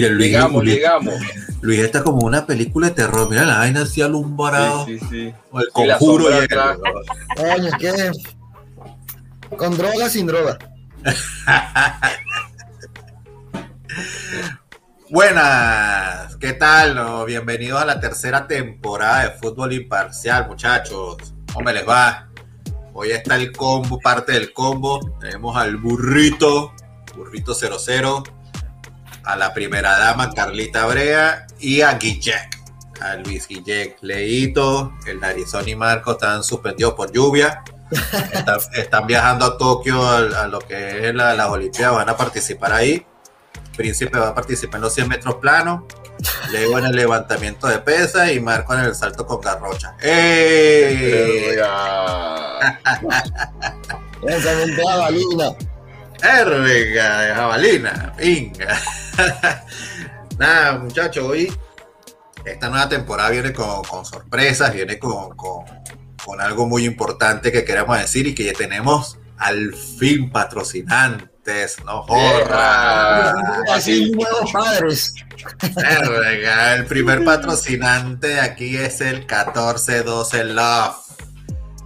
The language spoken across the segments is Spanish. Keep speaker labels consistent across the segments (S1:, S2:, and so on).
S1: Mira, Luis,
S2: Llegamos,
S1: Luis,
S2: llegamos.
S1: Luis está como una película de terror. Mira la vaina así alumbrado.
S2: Sí, sí, sí.
S1: O el conjuro. y-
S2: atrás.
S3: Coño, es que. Con droga, sin droga.
S1: Buenas, ¿qué tal? no? Bienvenidos a la tercera temporada de Fútbol Imparcial, muchachos. ¿Cómo me les va? Hoy está el combo, parte del combo. Tenemos al burrito, burrito 00, a la primera dama Carlita Brea y a Guillec, a Luis Guillec. Leito, el Narizón y Marco están suspendidos por lluvia. Están, están viajando a Tokio a, a lo que es la- las Olimpiadas, van a participar ahí. Príncipe va a participar en los 100 metros planos, Leo en el levantamiento de pesa y Marco en el salto con garrocha. ¡Ey!
S3: De balina.
S1: ¡Erga! de jabalina! ¡Venga! Nada, muchachos, hoy esta nueva temporada viene con, con sorpresas, viene con, con- con algo muy importante que queremos decir y que ya tenemos al fin patrocinantes, no jodas.
S3: Así nuevos padres.
S1: Verga, El primer patrocinante de aquí es el 1412 Love.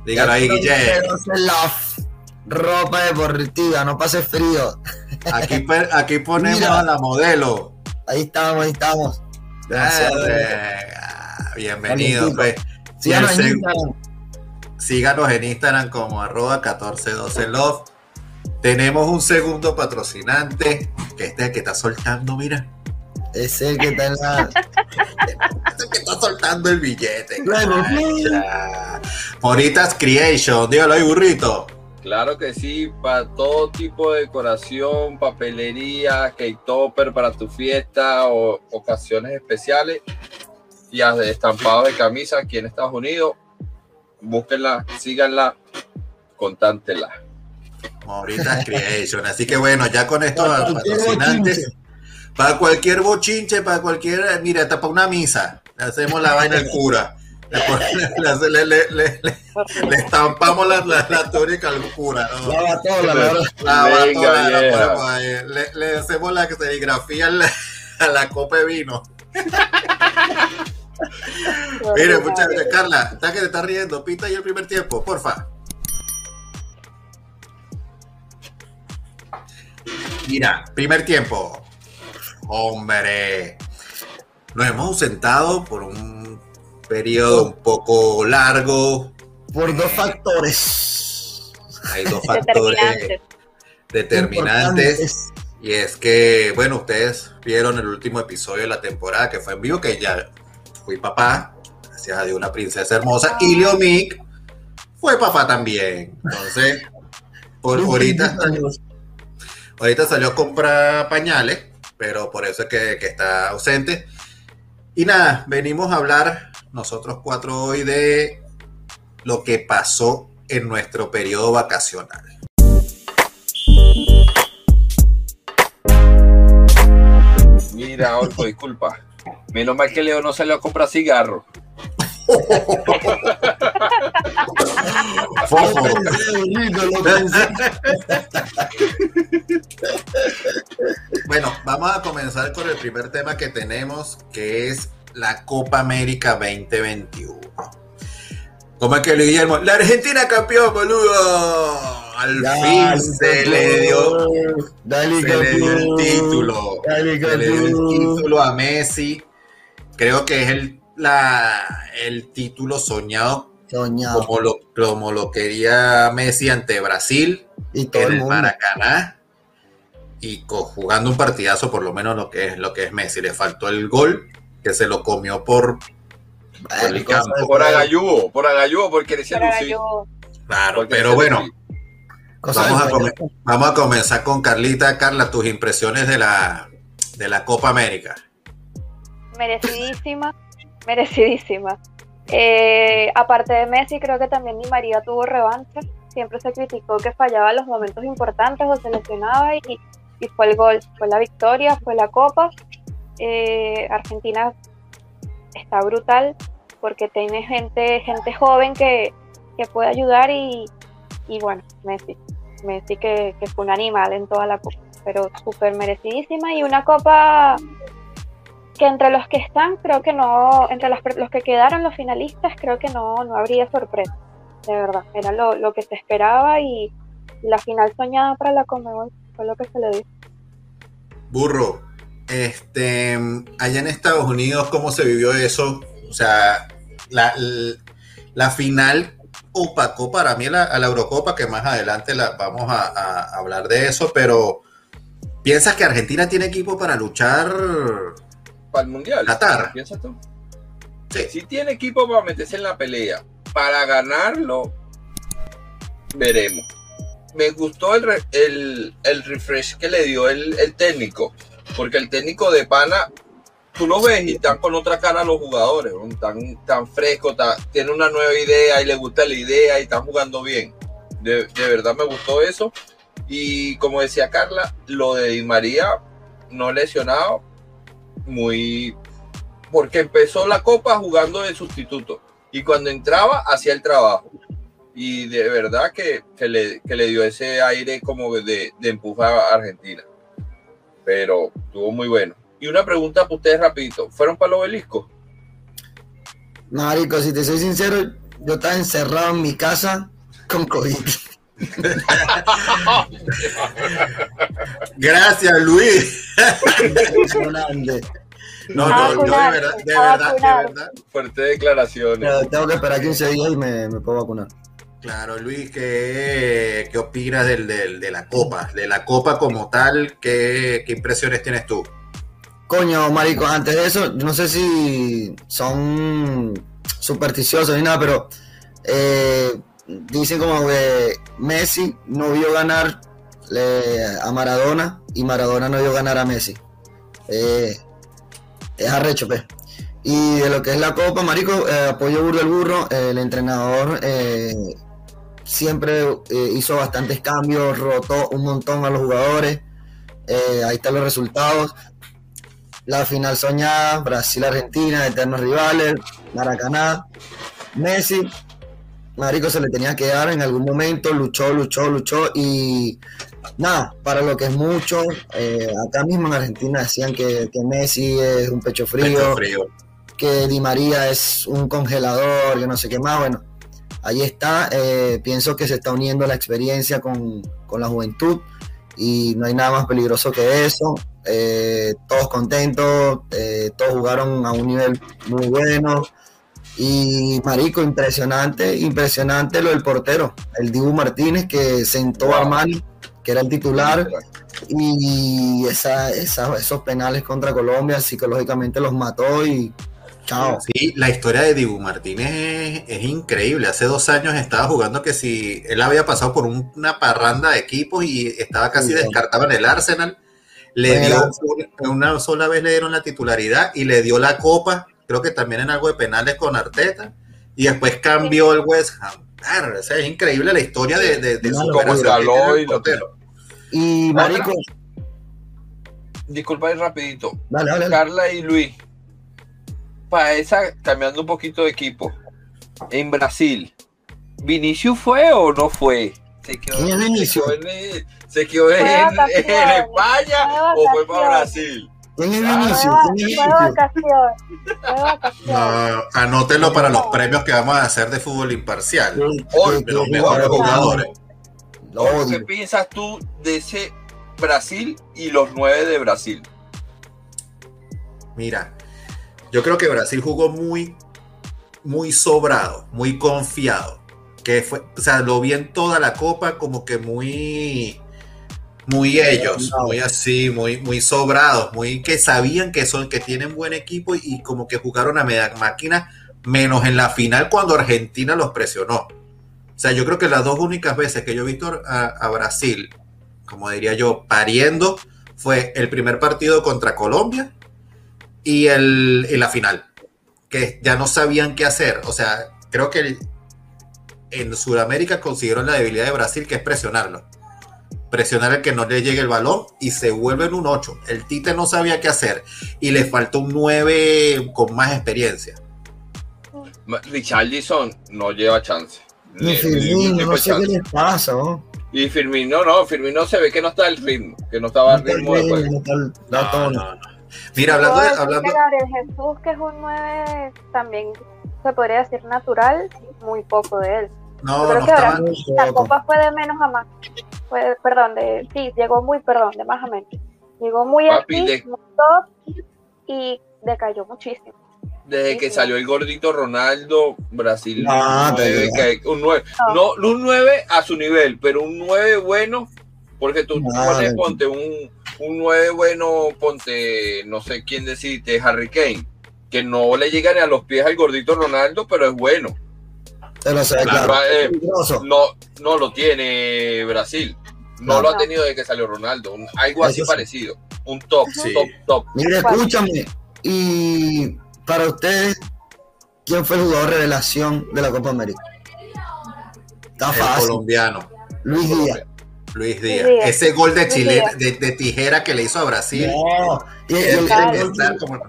S1: Dígalo ahí, Guille.
S3: Love. Ropa deportiva, no pase frío.
S1: Aquí, ponemos
S3: Mira.
S1: a la modelo.
S3: Ahí estamos, ahí estamos.
S1: Verga, Bienvenido, pues.
S3: Síganos en Instagram.
S1: Síganos en Instagram como arroba 1412 Love. Tenemos un segundo patrocinante, que este es el que está soltando, mira.
S3: Es el que está en la.
S1: Es el que está soltando el billete. Moritas Creation, dígalo ahí, burrito.
S2: Claro que sí, para todo tipo de decoración, papelería, cake topper para tu fiesta o ocasiones especiales y hasta estampados de camisa aquí en Estados Unidos. Búsquenla, síganla, contántela.
S1: Moritas Creation. Así que bueno, ya con estos
S3: Para cualquier
S1: patrocinantes,
S3: bochinche.
S1: para cualquier bochinche, para cualquier, mira, hasta para una misa, hacemos la vaina al cura. Le, pon- le- le- le- le- le- le estampamos la, la, la túnica al cura. ¿no?
S3: La batola, la verdad.
S1: La
S2: Venga,
S1: batola, la le, le hacemos la serigrafía a la, a la copa de vino. Mire, muchachos, Carla, está que te está riendo. Pita ahí el primer tiempo, porfa. Mira, primer tiempo. Hombre, nos hemos ausentado por un periodo un poco largo.
S3: Por dos factores.
S1: Hay dos factores
S4: Determinantes.
S1: Y es que, bueno, ustedes vieron el último episodio de la temporada que fue en vivo, que ya fui papá, gracias a Dios, una princesa hermosa. Y Leo Mick fue papá también. Entonces, por, ahorita, ahorita salió a comprar pañales, pero por eso es que, que está ausente. Y nada, venimos a hablar nosotros cuatro hoy de lo que pasó en nuestro periodo vacacional.
S2: Mira, Orco, disculpa. Menos mal que Leo no salió a comprar
S3: pensé.
S1: Bueno, vamos a comenzar con el primer tema que tenemos, que es la Copa América 2021. ¿Cómo es que le Guillermo? La Argentina campeón, boludo. Al fin se le dio,
S3: Dale,
S1: se le dio el título.
S3: Dale,
S1: Se le dio el título a Messi. Creo que es el, la, el título soñado
S3: Soñado.
S1: como lo, como lo quería Messi ante Brasil
S3: Y todo
S1: en
S3: el
S1: el
S3: mundo.
S1: Maracaná y jugando un partidazo por lo menos lo que es lo que es Messi le faltó el gol que se lo comió por
S3: Bueno,
S1: el campo.
S2: Por agayubo, por agayubo, porque decía Lucy.
S1: claro
S2: porque
S1: pero bueno
S2: Lucy.
S1: vamos a, vamos comenzar con Carlita Carla tus impresiones de la de la Copa América
S4: merecidísima, merecidísima. Eh, aparte de Messi, creo que también Di María tuvo revancha. Siempre se criticó que fallaba en los momentos importantes o se lesionaba y, y fue el gol, fue la victoria, fue la copa. Eh, Argentina está brutal porque tiene gente, gente joven que, que puede ayudar y, y bueno, Messi, Messi que, que fue un animal en toda la copa. pero súper merecidísima y una copa que entre los que están, creo que no, entre las, los que quedaron los finalistas, creo que no, no habría sorpresa, de verdad, era lo, lo que se esperaba y la final soñada para la Conmebol fue lo que se le dio.
S1: Burro, este, allá en Estados Unidos, ¿cómo se vivió eso? O sea, la, la final opacó para mí a la Eurocopa, que más adelante la, vamos a, a, hablar de eso, pero ¿piensas que Argentina tiene equipo para luchar
S2: para el Mundial?
S1: Qatar.
S2: ¿Piensas tú? Sí. Si tiene equipo para meterse en la pelea, para ganarlo, veremos. Me gustó el, el, el refresh que le dio el, el técnico, porque el técnico de Pana tú lo ves y están con otra cara los jugadores, tan, tan fresco, tiene una nueva idea y le gusta la idea y están jugando bien. De, verdad me gustó eso. Y como decía Carla, lo de Di María no lesionado, muy. porque empezó la copa jugando de sustituto y cuando entraba hacía el trabajo. Y de verdad que, le, le, dio ese aire como de, de empujar a Argentina. Pero estuvo muy bueno. Y una pregunta para ustedes rapidito. ¿Fueron para el obelisco?
S3: Marico, si te soy sincero, yo estaba encerrado en mi casa con COVID.
S1: Gracias, Luis.
S4: No, no, no, de verdad, de verdad, de
S2: verdad. Fuerte declaraciones.
S3: tengo que esperar 15 días y me, me puedo vacunar.
S1: Claro, Luis, ¿qué, qué opinas del, del, de la Copa? De la Copa como tal, ¿qué, qué impresiones tienes tú?
S3: Coño, marico, antes de eso, no sé si son supersticiosos ni nada, pero eh, dicen como que Messi no vio ganar a Maradona y Maradona no vio ganar a Messi. Eh, es arrecho, pues. Y de lo que es la Copa, Marico, eh, apoyo burro el burro. el entrenador siempre hizo bastantes cambios, rotó un montón a los jugadores. ahí están los resultados. La final soñada, Brasil-Argentina, eternos rivales, Maracaná, Messi, Marico se le tenía que dar en algún momento, luchó, luchó, luchó y nada, para lo que es mucho, eh, acá mismo en Argentina decían que, Messi es un pecho frío, que Di María es un congelador, que no sé qué más, bueno, ahí está, eh, pienso que se está uniendo la experiencia con, con la juventud y no hay nada más peligroso que eso. Eh, todos contentos, eh, todos jugaron a un nivel muy bueno. Y Marico, impresionante, impresionante lo del portero, el Dibu Martínez que sentó a Armani, que era el titular, y esa, esos penales contra Colombia psicológicamente los mató y chao.
S1: Sí, la historia de Dibu Martínez es, increíble. Hace dos años estaba jugando que si él había pasado por una parranda de equipos y estaba casi descartado en el Arsenal le dio una, sola vez le dieron la titularidad y le dio la copa, creo que también en algo de penales con Arteta, y después cambió el West Ham. es increíble la historia de, de, de
S3: y, y Marico.
S2: Disculpa rapidito. Carla y Luis. Para esa, cambiando un poquito de equipo. En Brasil, ¿Vinicius fue o no fue? Se quedó,
S3: ¿Quién es Vinicius?
S2: ¿Se quedó en, España o fue para Brasil?
S3: ¿Quién es Vinicius?
S1: No, anótenlo para los premios que vamos a hacer de fútbol imparcial. de los mejores jugadores.
S2: ¿Qué piensas tú de ese Brasil y los nueve de Brasil?
S1: Mira, yo creo que Brasil jugó muy, muy sobrado, muy confiado. Que fue, o sea, lo vi en toda la copa como que muy, muy ellos, muy así, muy, muy sobrados, muy que sabían que son, que tienen buen equipo y, como que jugaron a media máquina, menos en la final cuando Argentina los presionó. O sea, yo creo que las dos únicas veces que yo he visto a, Brasil, como diría yo, pariendo, fue el primer partido contra Colombia y, el, la final, que ya no sabían qué hacer. O sea, creo que en Sudamérica consiguieron la debilidad de Brasil, que es presionarlo presionar el que no le llegue el balón y se vuelve en un 8. El Tite no sabía qué hacer y le faltó un 9 con más experiencia.
S2: Richarlison no lleva chance.
S3: no sé qué les pasa.
S2: Y Firmino, no, Firmino se ve que no está al ritmo, que no estaba al ritmo.
S3: No está el-
S1: No,
S3: no, todo.
S1: no, no. Mira, hablando de, hablando,
S4: que Gabriel Jesús, que es un 9, también se podría decir natural, muy poco de él.
S1: no,
S4: creo
S1: no
S4: que ahora La copa fue de menos a más. Fue, perdón, de, sí, llegó muy, perdón, de más a menos. Llegó muy
S2: Papi,
S4: aquí,
S2: de-
S4: muy top y decayó muchísimo.
S2: Desde que salió el gordito Ronaldo, Brasil
S3: Ah,
S2: un
S3: te
S2: nueve,
S3: digo.
S2: que- un 9.
S4: No.
S2: No, un 9 a su nivel, pero un 9 bueno, porque tú pones, ponte un, un 9 bueno, ponte, no sé quién decirte, Harry Kane, que no le llega ni a los pies al gordito Ronaldo, pero es bueno.
S3: Sé,
S1: Claro.
S3: claro.
S2: Eh, no, no lo tiene Brasil. No
S3: No.
S2: lo ha tenido desde que salió Ronaldo. un- algo así
S3: Eso
S2: parecido. Un top,
S1: Sí.
S2: top, top.
S3: Mire, escúchame. Y para ustedes, ¿quién fue el jugador revelación de la Copa América? Está
S1: el
S3: fácil.
S1: colombiano,
S3: Luis Díaz.
S1: Luis Díaz.
S4: Díaz.
S1: Ese gol de Chile, de, de tijera que le hizo a Brasil.
S3: No. Y- el-
S4: Claro.
S1: como-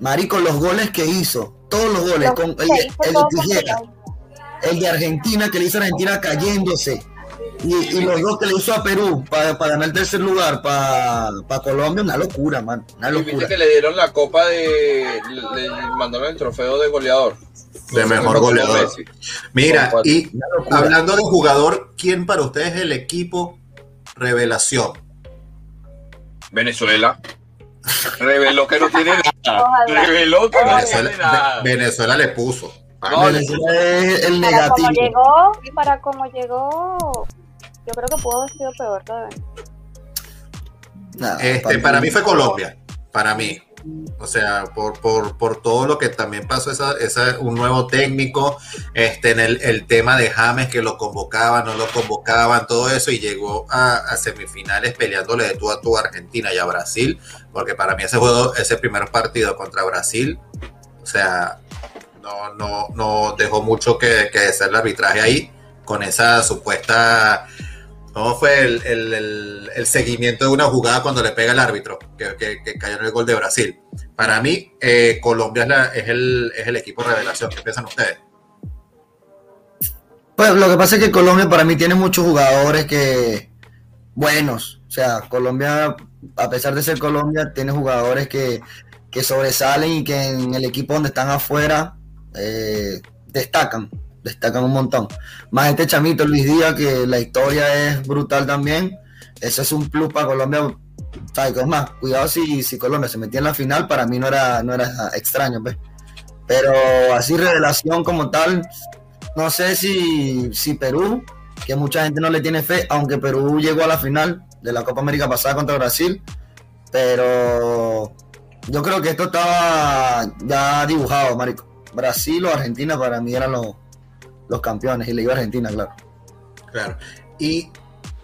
S3: Marico, los goles que hizo, todos los goles, con el, de- el tijera, el de Argentina que le hizo a Argentina cayéndose, y, y los dos que le hizo a Perú para ganar el tercer lugar, para Colombia, una locura, man, una
S2: Y viste que le dieron la copa de. Le, le mandaron el trofeo de goleador.
S1: De mejor
S2: Como
S1: goleador.
S2: Messi.
S1: Mira, y hablando de jugador, ¿quién para ustedes es el equipo revelación?
S2: Venezuela. Reveló que no tiene nada. Reveló que no
S4: Ojalá.
S2: tiene
S1: Venezuela,
S2: nada.
S1: Ve- Venezuela le puso.
S2: No,
S3: Venezuela es el
S4: Para como
S3: negativo.
S4: llegó, para como llegó, yo creo que pudo haber sido peor todavía.
S3: Nada,
S1: Este, para mí fue Colombia, para mí. O sea, por, por, por todo lo que también pasó, esa, esa, un nuevo técnico, este, en el, el tema de James que lo convocaban, no lo convocaban, todo eso, y llegó a, semifinales peleándole de tú a tú a Argentina y a Brasil, porque para mí ese juego, ese primer partido contra Brasil, o sea, no, no, no dejó mucho que, que hacer el arbitraje ahí, con esa supuesta ¿Cómo fue el, el- seguimiento de una jugada cuando le pega el árbitro, que, que- que cayó en el gol de Brasil? Para mí, eh, Colombia es el, es el equipo revelación. ¿Qué piensan ustedes?
S3: Pues lo que pasa es que Colombia para mí tiene muchos jugadores que buenos. O sea, Colombia, a pesar de ser Colombia, tiene jugadores que, que sobresalen y que en el equipo donde están afuera eh, destacan, destacan un montón. Más este chamito Luis Díaz, que la historia es brutal también. Eso es un plus para Colombia. ¿Sabes? Es más, cuidado si, si Colombia se metía en la final, para mí no era, no era extraño, pues. Pero así revelación como tal, no sé si, si Perú, que mucha gente no le tiene fe, aunque Perú llegó a la final de la Copa América pasada contra Brasil, pero yo creo que esto estaba ya dibujado, Marico. Brasil o Argentina para mí eran los, los campeones y le iba a Argentina, claro.
S1: Claro. Y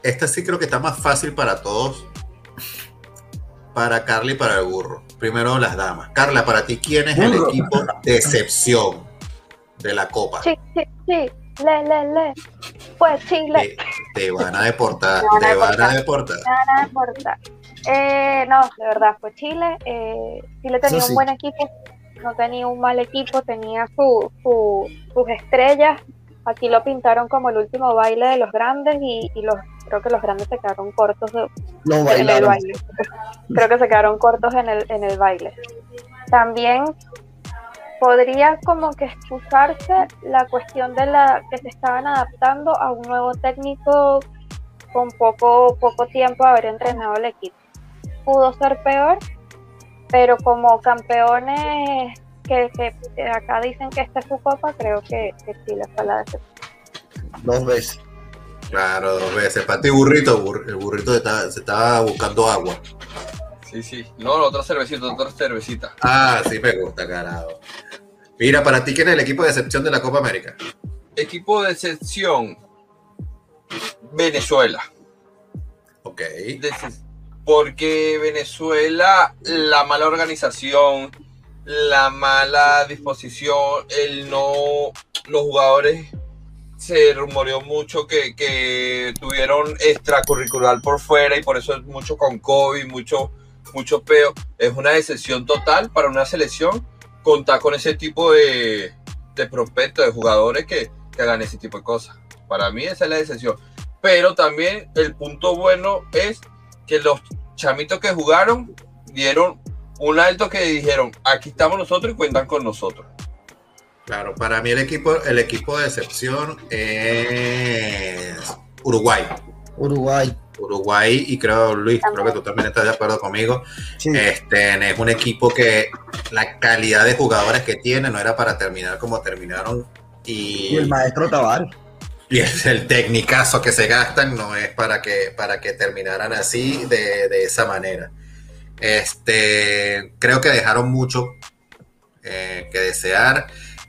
S1: esta sí creo que está más fácil para todos. Para Carla y para el burro. Primero las damas. Carla, para ti, ¿quién es el equipo de excepción de la Copa?
S4: Sí, sí, sí, le, le, le. Pues Chile,
S1: Te, te van a deportar,
S4: Te van a
S1: te van a
S4: deportar.
S1: deportar.
S4: Eh, no, de verdad, fue Chile. Eh, Chile tenía
S3: sí.
S4: un buen equipo, no tenía un mal equipo, tenía su, su- sus estrellas. Aquí lo pintaron como el último baile de los grandes y, y los creo que los grandes se quedaron cortos de- en el baile. Creo que se quedaron cortos en el, en el baile. También podría como que excusarse la cuestión de la que se estaban adaptando a un nuevo técnico con poco, poco tiempo de haber entrenado el equipo. Pudo ser peor, pero como campeones que, que- que acá dicen que esta es su copa, creo que, que Chile fue la decepción.
S3: Dos veces.
S1: Claro, dos veces. Para ti, burrito, bur- el burrito se estaba, se estaba buscando agua.
S2: Sí, sí. No, otra cervecita, otra cervecita.
S1: Ah, sí me gusta, carajo. Mira, para ti, ¿quién es el equipo de excepción de la Copa América?
S2: Equipo de excepción. Venezuela.
S1: Ok.
S2: De- porque Venezuela, la mala organización, la mala disposición, el no, los jugadores se rumoreó mucho que, que tuvieron extracurricular por fuera y por eso es mucho con COVID, mucho, mucho peo. Es una decepción total para una selección contar con ese tipo de, de prospectos, de jugadores que, que hagan ese tipo de cosas. Para mí esa es la decepción. pero también el punto bueno es que los chamitos que jugaron dieron un alto que dijeron, aquí estamos nosotros y cuentan con nosotros.
S1: Claro, para mí el equipo, el equipo de excepción es Uruguay.
S3: Uruguay.
S1: Uruguay y creo Luis, creo que tú también estás de acuerdo conmigo. Este es un equipo que la calidad de jugadores que tiene no era para terminar como terminaron y,
S3: y el maestro Tavares.
S1: Y es el tecnicazo que se gastan no es para que, para que terminaran así de, de esa manera. Este, creo que dejaron mucho eh, que desear.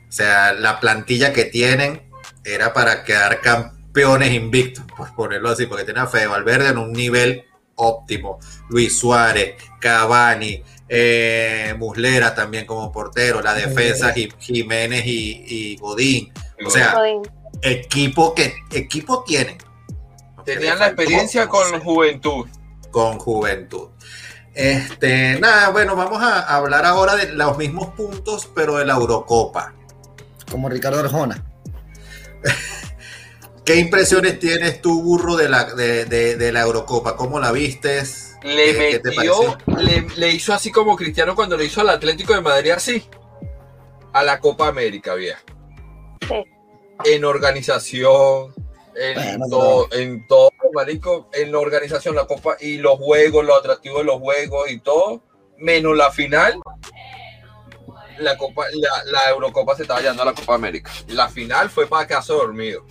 S1: O sea, la plantilla que tienen era para quedar campeones invictos, por ponerlo así, porque tiene a Fede Valverde en un nivel óptimo. Luis Suárez, Cavani, eh, Muslera también como portero, la defensa Jiménez y, y Godín. O sea, equipo que equipo tienen.
S2: Tenían la experiencia con juventud.
S1: Con juventud. Este, nada, bueno, vamos a hablar ahora de los mismos puntos, pero de la Eurocopa.
S3: Como Ricardo Arjona.
S1: ¿Qué impresiones tienes tú, burro, de la, de, la Eurocopa? ¿Cómo la vistes?
S2: Le metió, le, le, hizo así como Cristiano cuando le hizo al Atlético de Madrid así. A la Copa América, vieja. Sí en organización, en, todo, en todo, marico, en la organización, la copa y los juegos, lo atractivo de los juegos y todo, menos la final. La copa, la, Eurocopa se estaba llevando a la Copa América. La final fue para quedarse dormido.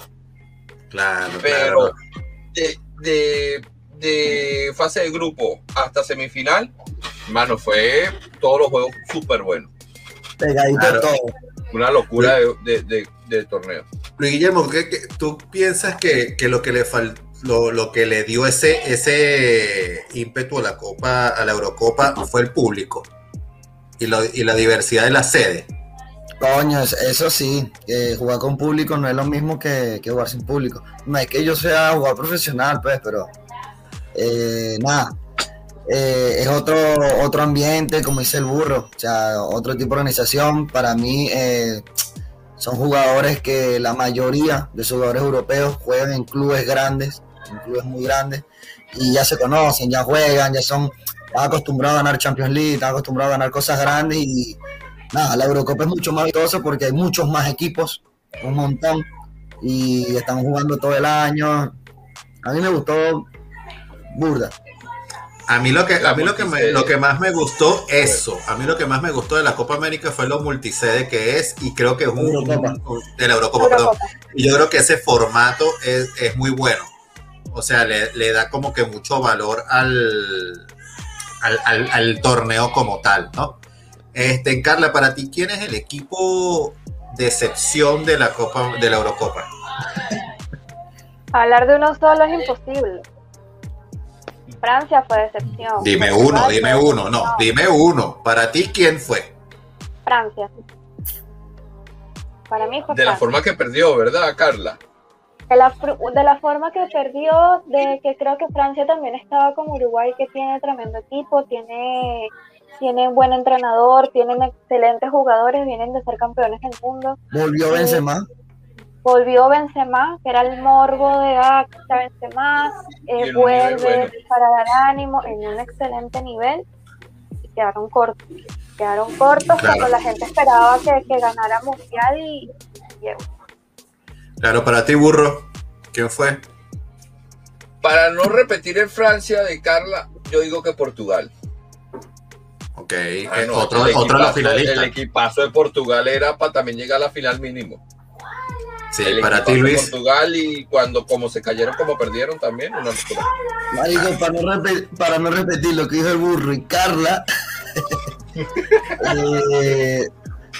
S1: Claro.
S2: Pero De, de, fase de grupo hasta semifinal, mano, fue todos los juegos súper buenos.
S3: Pegadito todo.
S2: Una locura de, de, de torneo.
S1: Luis Guillermo, ¿qué, tú piensas que, lo que le lo, que le dio ese, ese ímpetu a la Copa, a la Eurocopa, fue el público y, la diversidad de la sede?
S3: Coño, eso sí, jugar con público no es lo mismo que, jugar sin público. No es que yo sea jugador profesional, pues, pero eh, nada, eh, es otro, otro ambiente, como dice el burro, o sea, otro tipo de organización. Para mí, eh, son jugadores que la mayoría de sus jugadores europeos juegan en clubes grandes, en clubes muy grandes, y ya se conocen, ya juegan, ya son acostumbrados a ganar Champions League, están acostumbrados a ganar cosas grandes y nada, la Eurocopa es mucho más vistosa porque hay muchos más equipos, un montón, y están jugando todo el año. A mí me gustó burda.
S1: A mí lo que, a mí lo que, lo que más me gustó, eso, a mí lo que más me gustó de la Copa América fue lo multisede que es y creo que es un, de la Eurocopa, perdón. Y yo creo que ese formato es, muy bueno. O sea, le, da como que mucho valor al, al, torneo como tal, ¿no? Este, Carla, para ti, ¿quién es el equipo de excepción de la Copa, de la Eurocopa?
S4: Hablar de uno solo es imposible. Francia fue decepción.
S1: Dime uno, dime uno, no, dime uno. Para ti, ¿quién fue?
S4: Francia. Para mí fue
S2: De la forma que perdió, ¿verdad, Carla?
S4: De la, de la forma que perdió, de que creo que Francia también estaba como Uruguay, que tiene tremendo equipo, tiene, tiene buen entrenador, tienen excelentes jugadores, vienen de ser campeones del mundo.
S3: Volvió Benzema
S4: volvió Benzema, que era el morbo de ah, Benzema, eh, vuelve para dar ánimo en un excelente nivel y quedaron cortos. Quedaron cortos cuando la gente esperaba que, ganara Mundial y,
S1: Claro, para ti, burro, ¿quién fue?
S2: Para no repetir en Francia de Carla, yo digo que Portugal.
S1: Ok, otro, otro de los
S2: El equipazo de Portugal era para también llegar a la final mínimo.
S1: Sí, para ti, Luis.
S2: Portugal y cuando como se cayeron, como perdieron también, una
S3: Marico, para no, para no repetir lo que dijo el burro y Carla, eh,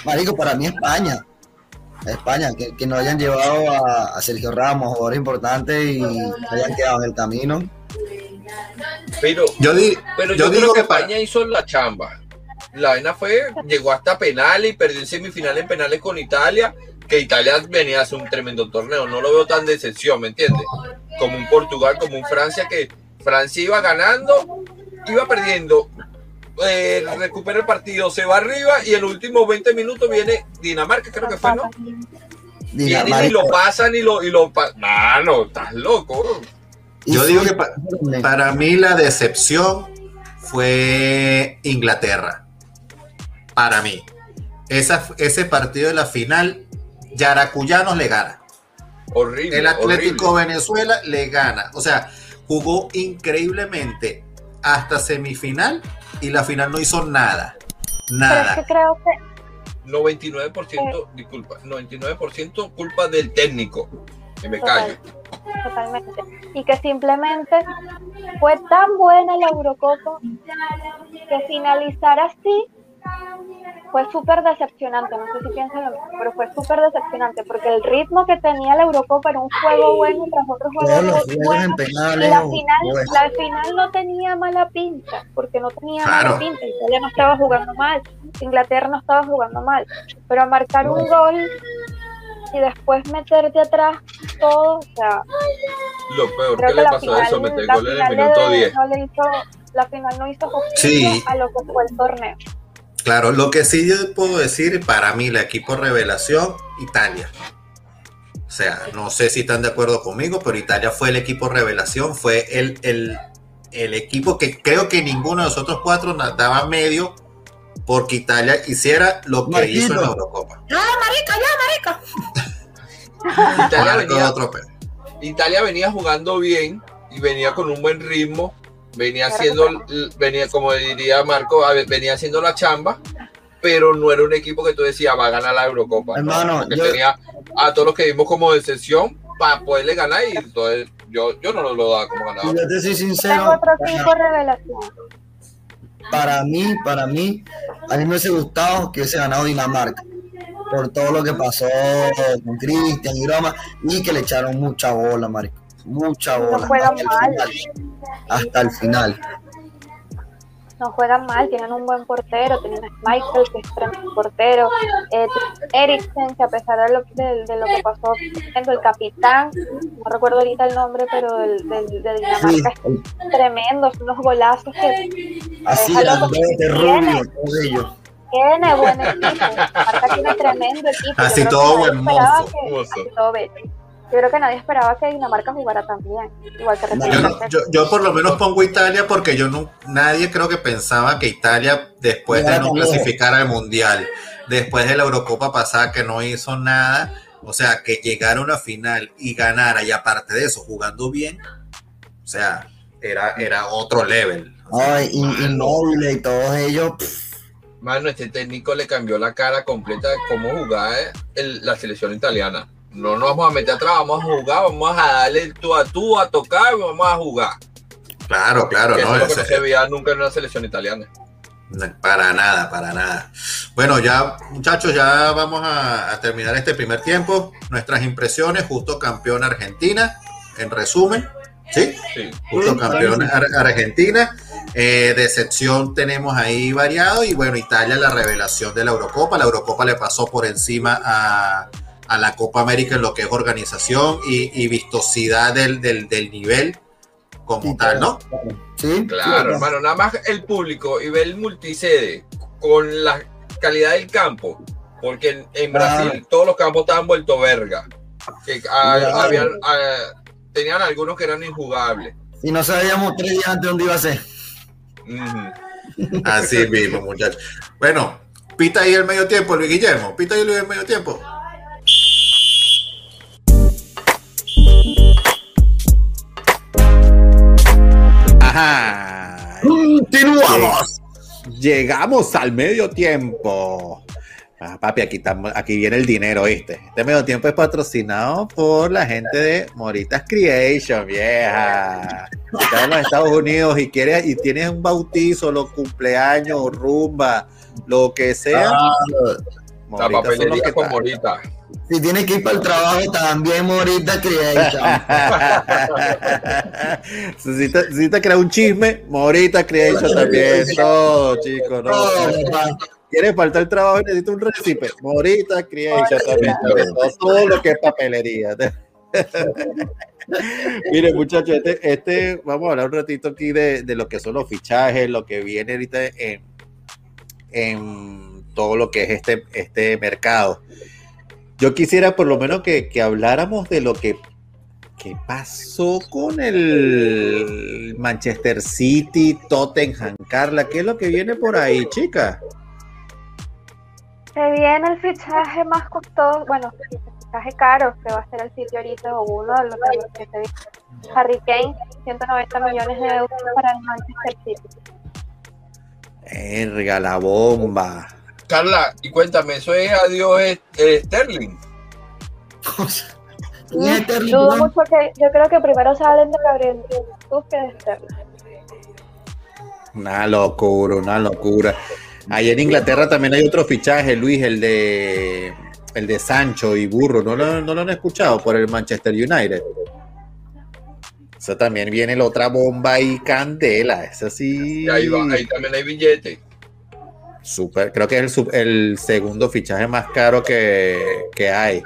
S3: Marico, para mí España. España, que, que nos hayan llevado a, Sergio Ramos, jugadores importantes y hayan quedado en el camino.
S2: Pero yo, pero yo, creo que España hizo la chamba. La vaina fue, llegó hasta penales y perdió en semifinal en penales con Italia que Italia venía a hacer un tremendo torneo. No lo veo tan de excepción, ¿me entiendes? Como un Portugal, como un Francia, que Francia iba ganando, iba perdiendo, eh, recupera el partido, se va arriba y en los últimos 20 minutos viene Dinamarca, creo que fue, ¿no? Vienen y lo pasan y lo, y lo Mano, estás loco.
S1: Yo digo que para mí la decepción fue Inglaterra. Para mí. ese partido de la final, Yaracuyanos le gana.
S2: Horrible.
S1: El Atlético Venezuela le gana. O sea, jugó increíblemente hasta semifinal y la final no hizo nada. Nada.
S4: Pero es que creo que
S2: 99%, disculpa, 99% culpa del técnico. Que me callo.
S4: Totalmente. Y que simplemente fue tan buena la Eurocopa que finalizar así fue súper decepcionante, no sé si piensan lo mismo, pero fue súper decepcionante porque el ritmo que tenía la Eurocopa era un juego bueno tras otro juego bueno, y la final, la final no tenía mala pinta, porque no tenía mala pinta, Italia no estaba jugando mal, Inglaterra no estaba jugando mal, pero marcar un gol y después meterte atrás todo, o sea...
S2: Lo peor que, le pasó a eso, meter gol en el minuto 10.
S4: la final no hizo justicia a lo que fue el torneo.
S1: Claro, lo que sí yo puedo decir, para mí, el equipo revelación, Italia. O sea, no sé si están de acuerdo conmigo, pero Italia fue el equipo revelación, fue el, el, equipo que creo que ninguno de los otros cuatro daba medio porque Italia hiciera lo que hizo en la Eurocopa.
S4: ¡Ya, marica,
S2: ya, marica! Italia, venía, Italia venía jugando bien y venía con un buen ritmo venía haciendo, venía, como diría Marco, venía haciendo la chamba, pero no era un equipo que tú decías va a ganar la Eurocopa.
S3: Hermano,
S2: yo... tenía a todos los que vimos como decepción para poderle ganar y entonces yo, yo no lo, daba como ganador.
S3: Yo te soy sincero. Para mí, para mí, a mí me hubiese gustado que hubiese ganado Dinamarca por todo lo que pasó con Cristian y Roma y que le echaron mucha bola, Marico mucha bola.
S4: No.
S3: Hasta el final.
S4: No juegan mal, tienen un buen portero, tienen a Michael, que es tremendo portero, eh, Eriksen, que a pesar de lo, de, lo que pasó siendo el capitán, no recuerdo ahorita el nombre, pero del, del, de Dinamarca es tremendo, son unos golazos que
S3: así de rubio, todo ello.
S4: Tiene buen equipo, Dinamarca tiene tremendo equipo.
S1: Así todo buen mozo.
S4: Así todo bello. Yo creo que nadie esperaba que Dinamarca jugara tan bien, igual que
S1: yo, yo, por lo menos pongo Italia porque yo no, nadie creo que pensaba que Italia, después de no clasificar al Mundial, después de la Eurocopa pasada que no hizo nada, o sea, que llegara a una final y ganara, y aparte de eso, jugando bien, o sea, era, era otro level.
S3: Ay, inmóvil y todos ellos.
S2: Mano, este técnico le cambió la cara completa de cómo jugaba la selección italiana no nos vamos a meter atrás, vamos a jugar, vamos a darle tú a tú, a tocar, vamos a jugar.
S1: Claro, claro,
S2: no, no se veía nunca en una selección italiana.
S1: Para nada, para nada. Bueno, ya muchachos, ya vamos a, terminar este primer tiempo. Nuestras impresiones, justo campeón Argentina, en resumen. ¿Sí?
S2: sí.
S1: Justo campeón Argentina. Eh, decepción tenemos ahí variado y bueno, Italia la revelación de la Eurocopa. La Eurocopa le pasó por encima a, a la Copa América en lo que es organización y, vistosidad del, nivel como tal, ¿no?
S2: Sí, claro, hermano, nada más el público y ver el multisede con la calidad del campo, porque en, Brasil todos los campos estaban vueltos verga, que ah, ah, tenían algunos que eran injugables.
S3: Y no sabíamos tres días antes dónde iba a ser.
S1: Así mismo, muchachos. Bueno, pita ahí el medio tiempo, Luis Guillermo. Pita ahí el medio tiempo.
S3: Continuamos.
S1: Llegamos al medio tiempo. Ah, papi, aquí, aquí viene el dinero, ¿viste? Este medio tiempo es patrocinado por la gente de Moritas Creation, vieja. Si estás en los Estados Unidos y quieres y tienes un bautizo, los cumpleaños, rumba, lo que sea. Ah,
S2: la papelería con Morita.
S3: Si tienes que ir para el trabajo, también Morita Creation.
S1: si necesitas crear un chisme, Morita Creation también. Todo, chicos. No, ¿Quieres faltar el trabajo y necesitas un recipe? Morita Creation también. Todo, lo que es papelería. Miren, muchachos, este, este, vamos a hablar un ratito aquí de, de, lo que son los fichajes, lo que viene ahorita en, en todo lo que es este, este mercado. yo quisiera por lo menos que, que habláramos de lo que, que pasó con el Manchester City, Tottenham, Carla. ¿Qué es lo que viene por ahí, chica?
S4: Se viene el fichaje más costoso, bueno, el fichaje caro que va a ser el City ahorita, o uno de los que se viene. Harry Kane, 190 millones de euros para el Manchester City.
S1: Erga, la bomba.
S2: Carla, y cuéntame, ¿eso es adiós eh, Sterling?
S3: ¿Quién es Sterling?
S4: Dudo mucho que, yo creo que primero salen de Gabriel Jesús que de Sterling.
S1: Una locura, una locura. Ahí en Inglaterra también hay otro fichaje, Luis, el de el de Sancho y Burro. ¿No lo, no lo han escuchado por el Manchester United? Eso también viene la otra bomba y candela. Esa sí.
S2: Y ahí, va, ahí también hay billete.
S1: Super, creo que es el, el segundo fichaje más caro que, que hay.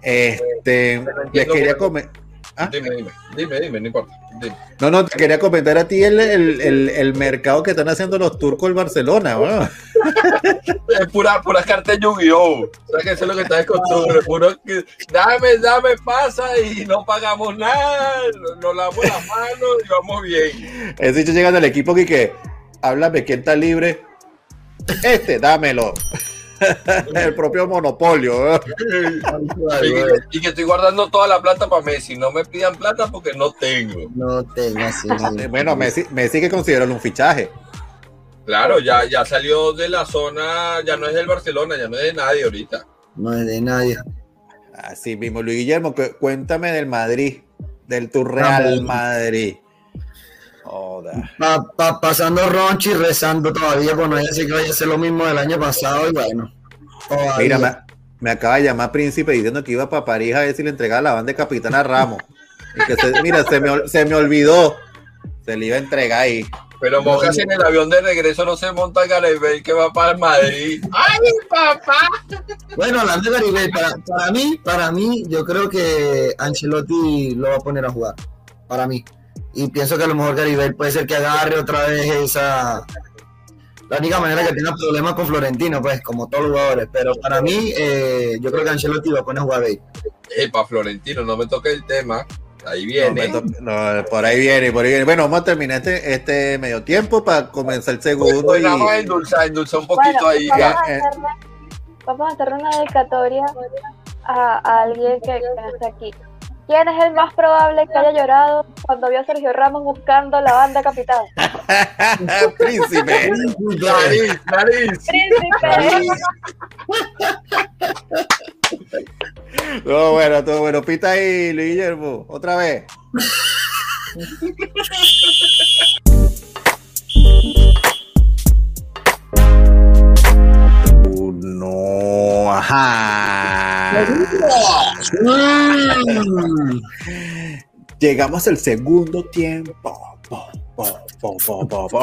S1: Este, les quería comentar. ¿Ah?
S2: Dime, dime, dime, dime, no importa. Dime.
S1: No, no, te quería comentar a ti el, el, el, el mercado que están haciendo los turcos en Barcelona.
S2: Es pura, pura carta de Yu-Gi-Oh! O sea que eso es lo que está de costumbre. Puro que, dame, dame, pasa y no pagamos nada. Nos, lavamos las manos y vamos bien.
S1: Es dicho, llegan al equipo que, que háblame, ¿quién está libre? Este, dámelo. el propio monopolio. ¿no?
S2: Y que, y que estoy guardando toda la plata para Messi. No me pidan plata porque no tengo.
S3: No tengo así. sí.
S1: Bueno, Messi, Messi que considerarlo un fichaje.
S2: Claro, ya, ya salió de la zona, ya no es del Barcelona, ya no es de nadie ahorita.
S3: No es de nadie.
S1: Así mismo, Luis Guillermo, cu- cuéntame del Madrid, del tu Real. Madrid.
S3: Pa- pa- pasando ronchi y rezando todavía, pues no vaya a ser que vaya a ser lo mismo del año pasado y bueno. todavía.
S1: Mira, me, me acaba de llamar Príncipe diciendo que iba para París a ver si le entregaba la banda de Capitán a Ramos. Y que se- mira, se me, se me olvidó. Se le iba a entregar ahí.
S2: Pero Moca si en el avión de regreso no se monta Gareth Bale que va para el Madrid. ¡Ay, papá!
S3: Bueno, hablando de Garibay, para, para mí, para mí, yo creo que Ancelotti lo va a poner a jugar. Para mí. Y pienso que a lo mejor Garibay puede ser que agarre otra vez esa. La única manera que tenga problemas con Florentino, pues, como todos los jugadores. Pero para mí, eh, yo creo que Ancelotti va a poner a jugar a Bale.
S2: Eh, para Florentino, no me toque el tema. Ahí viene.
S1: no, por ahí viene, por ahí viene. Bueno, vamos a terminar este, este medio tiempo para comenzar el segundo.
S2: Pues
S1: y-
S2: vamos a endulzar, endulzar un poquito
S4: Bueno,
S2: ahí.
S4: vamos,
S1: ya,
S4: a hacerle, vamos a hacerle una dedicatoria a, a alguien que, que no está aquí. ¿Quién es el más probable que haya llorado cuando vio a Sergio Ramos buscando la banda capital?
S1: Príncipe.
S2: Nariz, nariz.
S4: ¡Príncipe!
S1: Todo bueno, todo bueno. Pita ahí, Luis Guillermo. Otra vez. No, ajá. Llegamos al segundo tiempo. Po, po, po, po, po, po.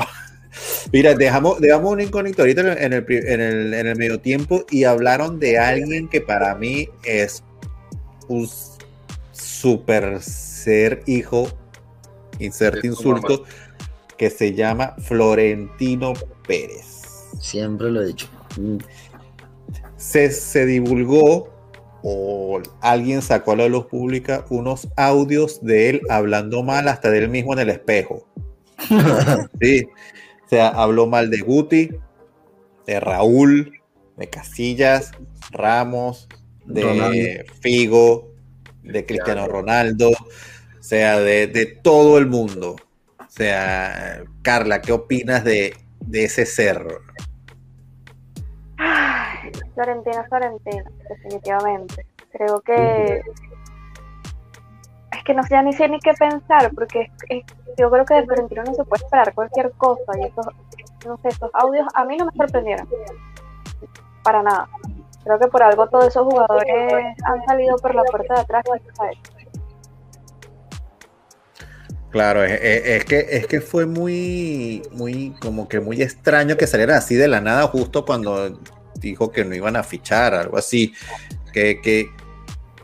S1: Mira, dejamos, dejamos un incógnito ahorita en el, en, el, en el- en el medio tiempo y hablaron de alguien que para mí es un super ser hijo, inserte insulto, que se llama Florentino Pérez.
S3: Siempre lo he dicho.
S1: Se, se divulgó o alguien sacó a la luz pública unos audios de él hablando mal hasta de él mismo en el espejo. Sí. O sea, habló mal de Guti, de Raúl, de Casillas, Ramos, de
S3: Ronaldo.
S1: Figo, de Cristiano Ronaldo, o sea, de, de todo el mundo. O sea, Carla, ¿qué opinas de, de ese cerro?
S4: Ay, Florentina, Florentina, definitivamente. Creo que es que no sé ni sé ni qué pensar, porque yo creo que de Florentino no se puede esperar cualquier cosa y esos, no sé, esos audios a mí no me sorprendieron para nada. Creo que por algo todos esos jugadores han salido por la puerta de atrás. ¿sabes?
S1: Claro, es, es- es que, es que fue muy, muy, como que muy extraño que saliera así de la nada justo cuando dijo que no iban a fichar, algo así. ¿Qué, qué,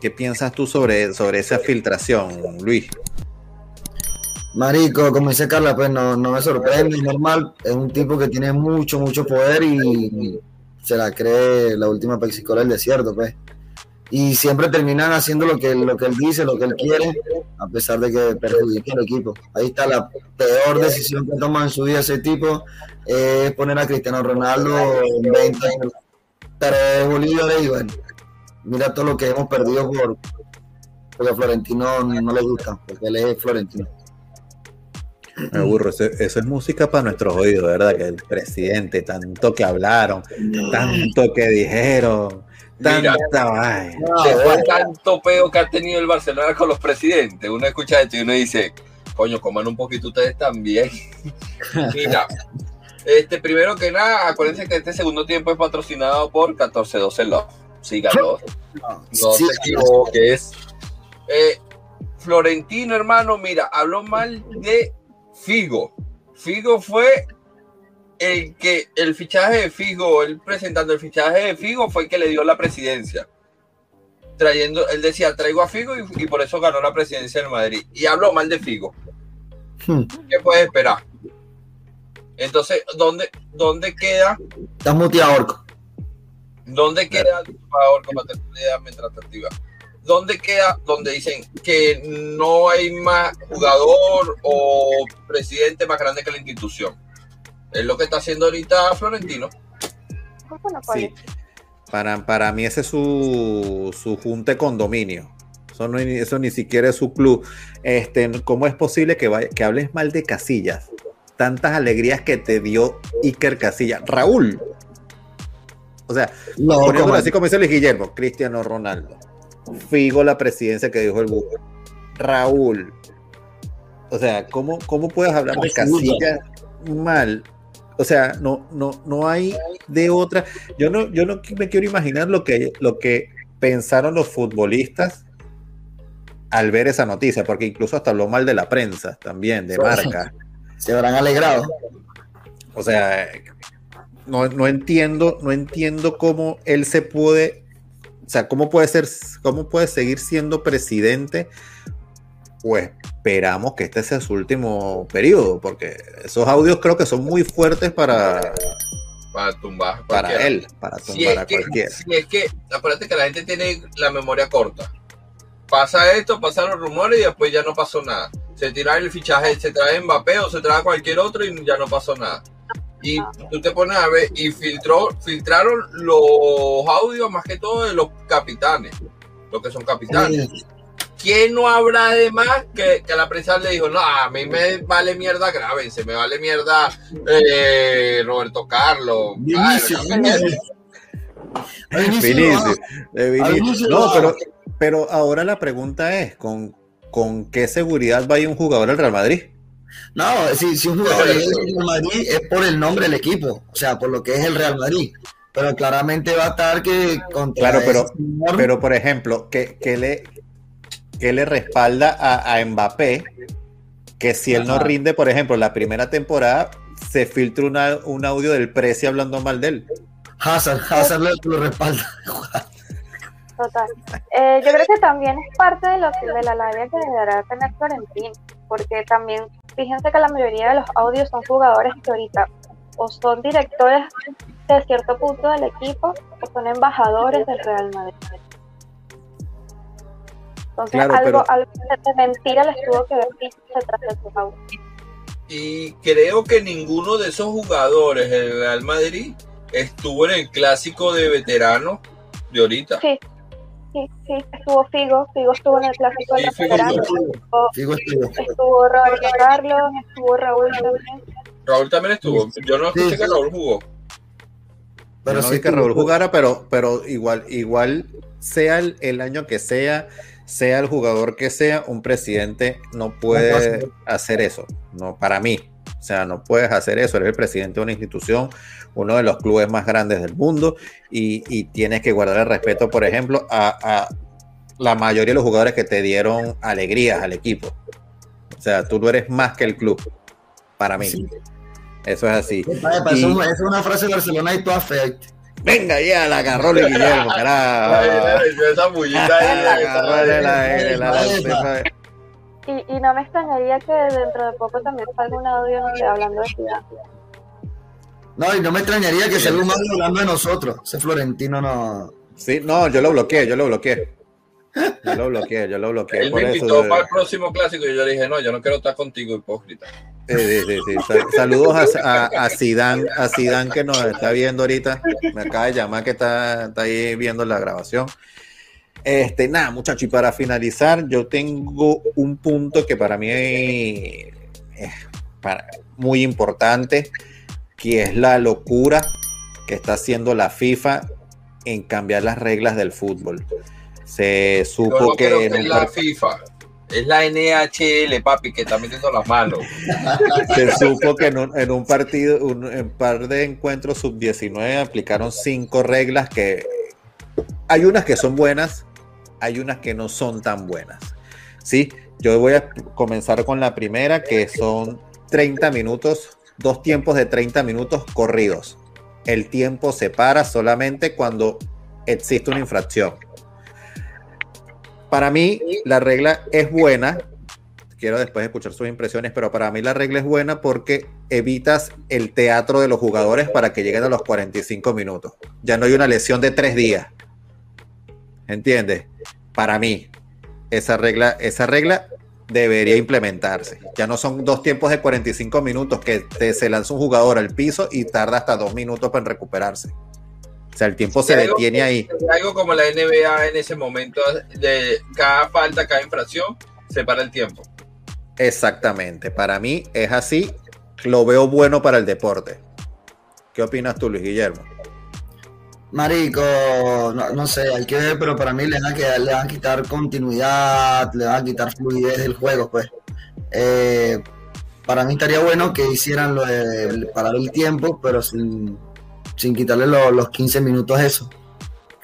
S1: qué piensas tú sobre, sobre esa filtración, Luis?
S3: Marico, como dice Carla, pues no, no me sorprende, es normal. Es un tipo que tiene mucho, mucho poder y se la cree la última pexicola del desierto, pues. y siempre terminan haciendo lo que, lo que él dice, lo que él quiere, a pesar de que perjudique al equipo. Ahí está la peor decisión que toma en su vida ese tipo, es poner a Cristiano Ronaldo en 20 3 bolívares y bueno, mira todo lo que hemos perdido por porque a Florentino no le gusta, porque él es Florentino.
S1: Me aburro, eso, eso, es música para nuestros oídos, ¿verdad? Que el presidente, tanto que hablaron, tanto que dijeron,
S2: Mira, fue tanto peo que ha tenido el Barcelona con los presidentes. Uno escucha esto y uno dice, coño, coman un poquito ustedes también. Mira, este, primero que nada, acuérdense que este segundo tiempo es patrocinado por 1412 Love. Síganlo. No se equivoques. Eh, Florentino, hermano, mira, habló mal de Figo. Figo fue el que el fichaje de Figo, él presentando el fichaje de Figo fue el que le dio la presidencia. Trayendo, él decía, traigo a Figo y, por eso ganó la presidencia del Madrid. Y habló mal de Figo. Hmm. ¿Qué puedes esperar? Entonces, ¿dónde, dónde queda?
S3: Está muteado, Orco.
S2: ¿Dónde queda, Orco, mientras ¿Dónde queda donde dicen que no hay más jugador o presidente más grande que la institución? Es lo que está haciendo ahorita Florentino.
S1: Sí. Para, para mí ese es su, su junte condominio. Eso, no, eso ni siquiera es su club. Este, ¿Cómo es posible que, que hables mal de Casillas? Tantas alegrías que te dio Iker Casillas. Raúl. O sea, poniéndolo así como dice Luis Guillermo, Cristiano Ronaldo. Figo la presidencia que dijo el Google. Raúl. O sea, ¿cómo, cómo puedes hablar de Casillas mal? O sea, no, no, no hay de otra. Yo no, yo no me quiero imaginar lo que, lo que pensaron los futbolistas al ver esa noticia, porque incluso hasta habló mal de la prensa también, de marca.
S3: Se habrán alegrado.
S1: O sea, no, no entiendo, no entiendo cómo él se puede, o sea, cómo puede ser, cómo puede seguir siendo presidente pues esperamos que este sea su último periodo, porque esos audios creo que son muy fuertes para,
S2: para tumbar
S1: para él, para tumbar a
S2: cualquiera. Si es que, acuérdate que la gente tiene la memoria corta. Pasa esto, pasan los rumores y después ya no pasó nada. Se tira el fichaje, se trae Mbappé o se trae cualquier otro y ya no pasó nada. Y tú te pones a ver y filtró, filtraron los audios más que todo de los capitanes, los que son capitanes. ¿Quién no habrá además que, que la prensa le dijo, no, a mí me vale mierda se me vale mierda eh, Roberto Carlos?
S1: No, pero, pero ahora la pregunta es, ¿con, ¿con qué seguridad va a ir un jugador al Real Madrid?
S3: No, si, si un jugador es el Real Madrid es por el nombre del equipo, o sea, por lo que es el Real Madrid pero claramente va a estar que
S1: claro pero pero por ejemplo que, que le que le respalda a, a Mbappé que si él no rinde, por ejemplo, la primera temporada, se filtra una, un audio del Preci hablando mal de él.
S3: Hazard, Hazard lo respalda.
S4: Total. Eh, yo creo que también es parte de, lo, de la labia que deberá tener Florentino, porque también, fíjense que la mayoría de los audios son jugadores que ahorita o son directores de cierto punto del equipo o son embajadores del Real Madrid. Entonces, algo, de mentira les tuvo que ver detrás de su
S2: Y creo que ninguno de esos jugadores del Real Madrid estuvo en el clásico de veteranos de ahorita.
S4: Sí, sí, sí, estuvo Figo, Figo estuvo en el clásico de veteranos. Figo, estuvo. estuvo Roberto Carlos, estuvo Raúl también.
S2: Raúl también estuvo. Yo no escuché que Raúl jugó.
S1: Pero no sí que Raúl jugara, pero, pero igual, igual sea el, el año que sea, sea el jugador que sea, un presidente no puede hacer eso, no para mí. O sea, no puedes hacer eso, eres el presidente de una institución, uno de los clubes más grandes del mundo y, tienes que guardar el respeto, por ejemplo, a, la mayoría de los jugadores que te dieron alegrías al equipo. O sea, tú no eres más que el club, para mí. Eso es así.
S3: es una frase de Barcelona y todo afecta.
S1: Venga ya, la agarró de Guillermo, carajo.
S2: Esa bullita ahí. La agarró de
S4: la y, y no me extrañaría que dentro de poco también salga un audio hablando de ciudad.
S3: No, y no me extrañaría que salga un audio hablando de nosotros. Ese Florentino no,
S1: Sí, no, yo lo bloqueé, yo lo bloqueé. Yo lo bloqueé, yo lo bloqueé.
S2: Él me invitó para el próximo clásico y yo le dije, no, yo no quiero estar contigo, hipócrita.
S1: Sí, sí, sí. Saludos a, a, a Zidane, a Zidane que nos está viendo ahorita. Me acaba de llamar que está, está ahí viendo la grabación. Este, nada, muchachos, y para finalizar, yo tengo un punto que para mí es, muy importante, que es la locura que está haciendo la FIFA en cambiar las reglas del fútbol. Se supo que,
S2: es la FIFA. Es la NHL, papi, que está metiendo las manos.
S1: Se supo que en un, partido, un, en par de encuentros sub-19 aplicaron cinco reglas que hay unas que son buenas, hay unas que no son tan buenas. ¿sí? Yo voy a comenzar con la primera, que son 30 minutos, dos tiempos de 30 minutos corridos. El tiempo se para solamente cuando existe una infracción. Para mí, la regla es buena. Quiero después escuchar sus impresiones, pero para mí la regla es buena porque evitas el teatro de los jugadores para que lleguen a los 45 minutos. Ya no hay una lesión de tres días. ¿Entiendes? Para mí, esa regla, esa regla debería implementarse. Ya no son dos tiempos de 45 minutos que te, se lanza un jugador al piso y tarda hasta dos minutos para recuperarse. O sea, el tiempo se detiene ahí.
S2: Algo como la NBA en ese momento, de cada falta, cada infracción, se para el tiempo.
S1: Exactamente. Para mí es así. Lo veo bueno para el deporte. ¿Qué opinas tú, Luis Guillermo?
S3: Marico, no, sé, hay que ver, pero para mí le van, a, le van a quitar continuidad, le van a quitar fluidez del juego, pues. Eh, para mí estaría bueno que hicieran lo de parar el tiempo, pero sin, quitarle los 15 minutos eso.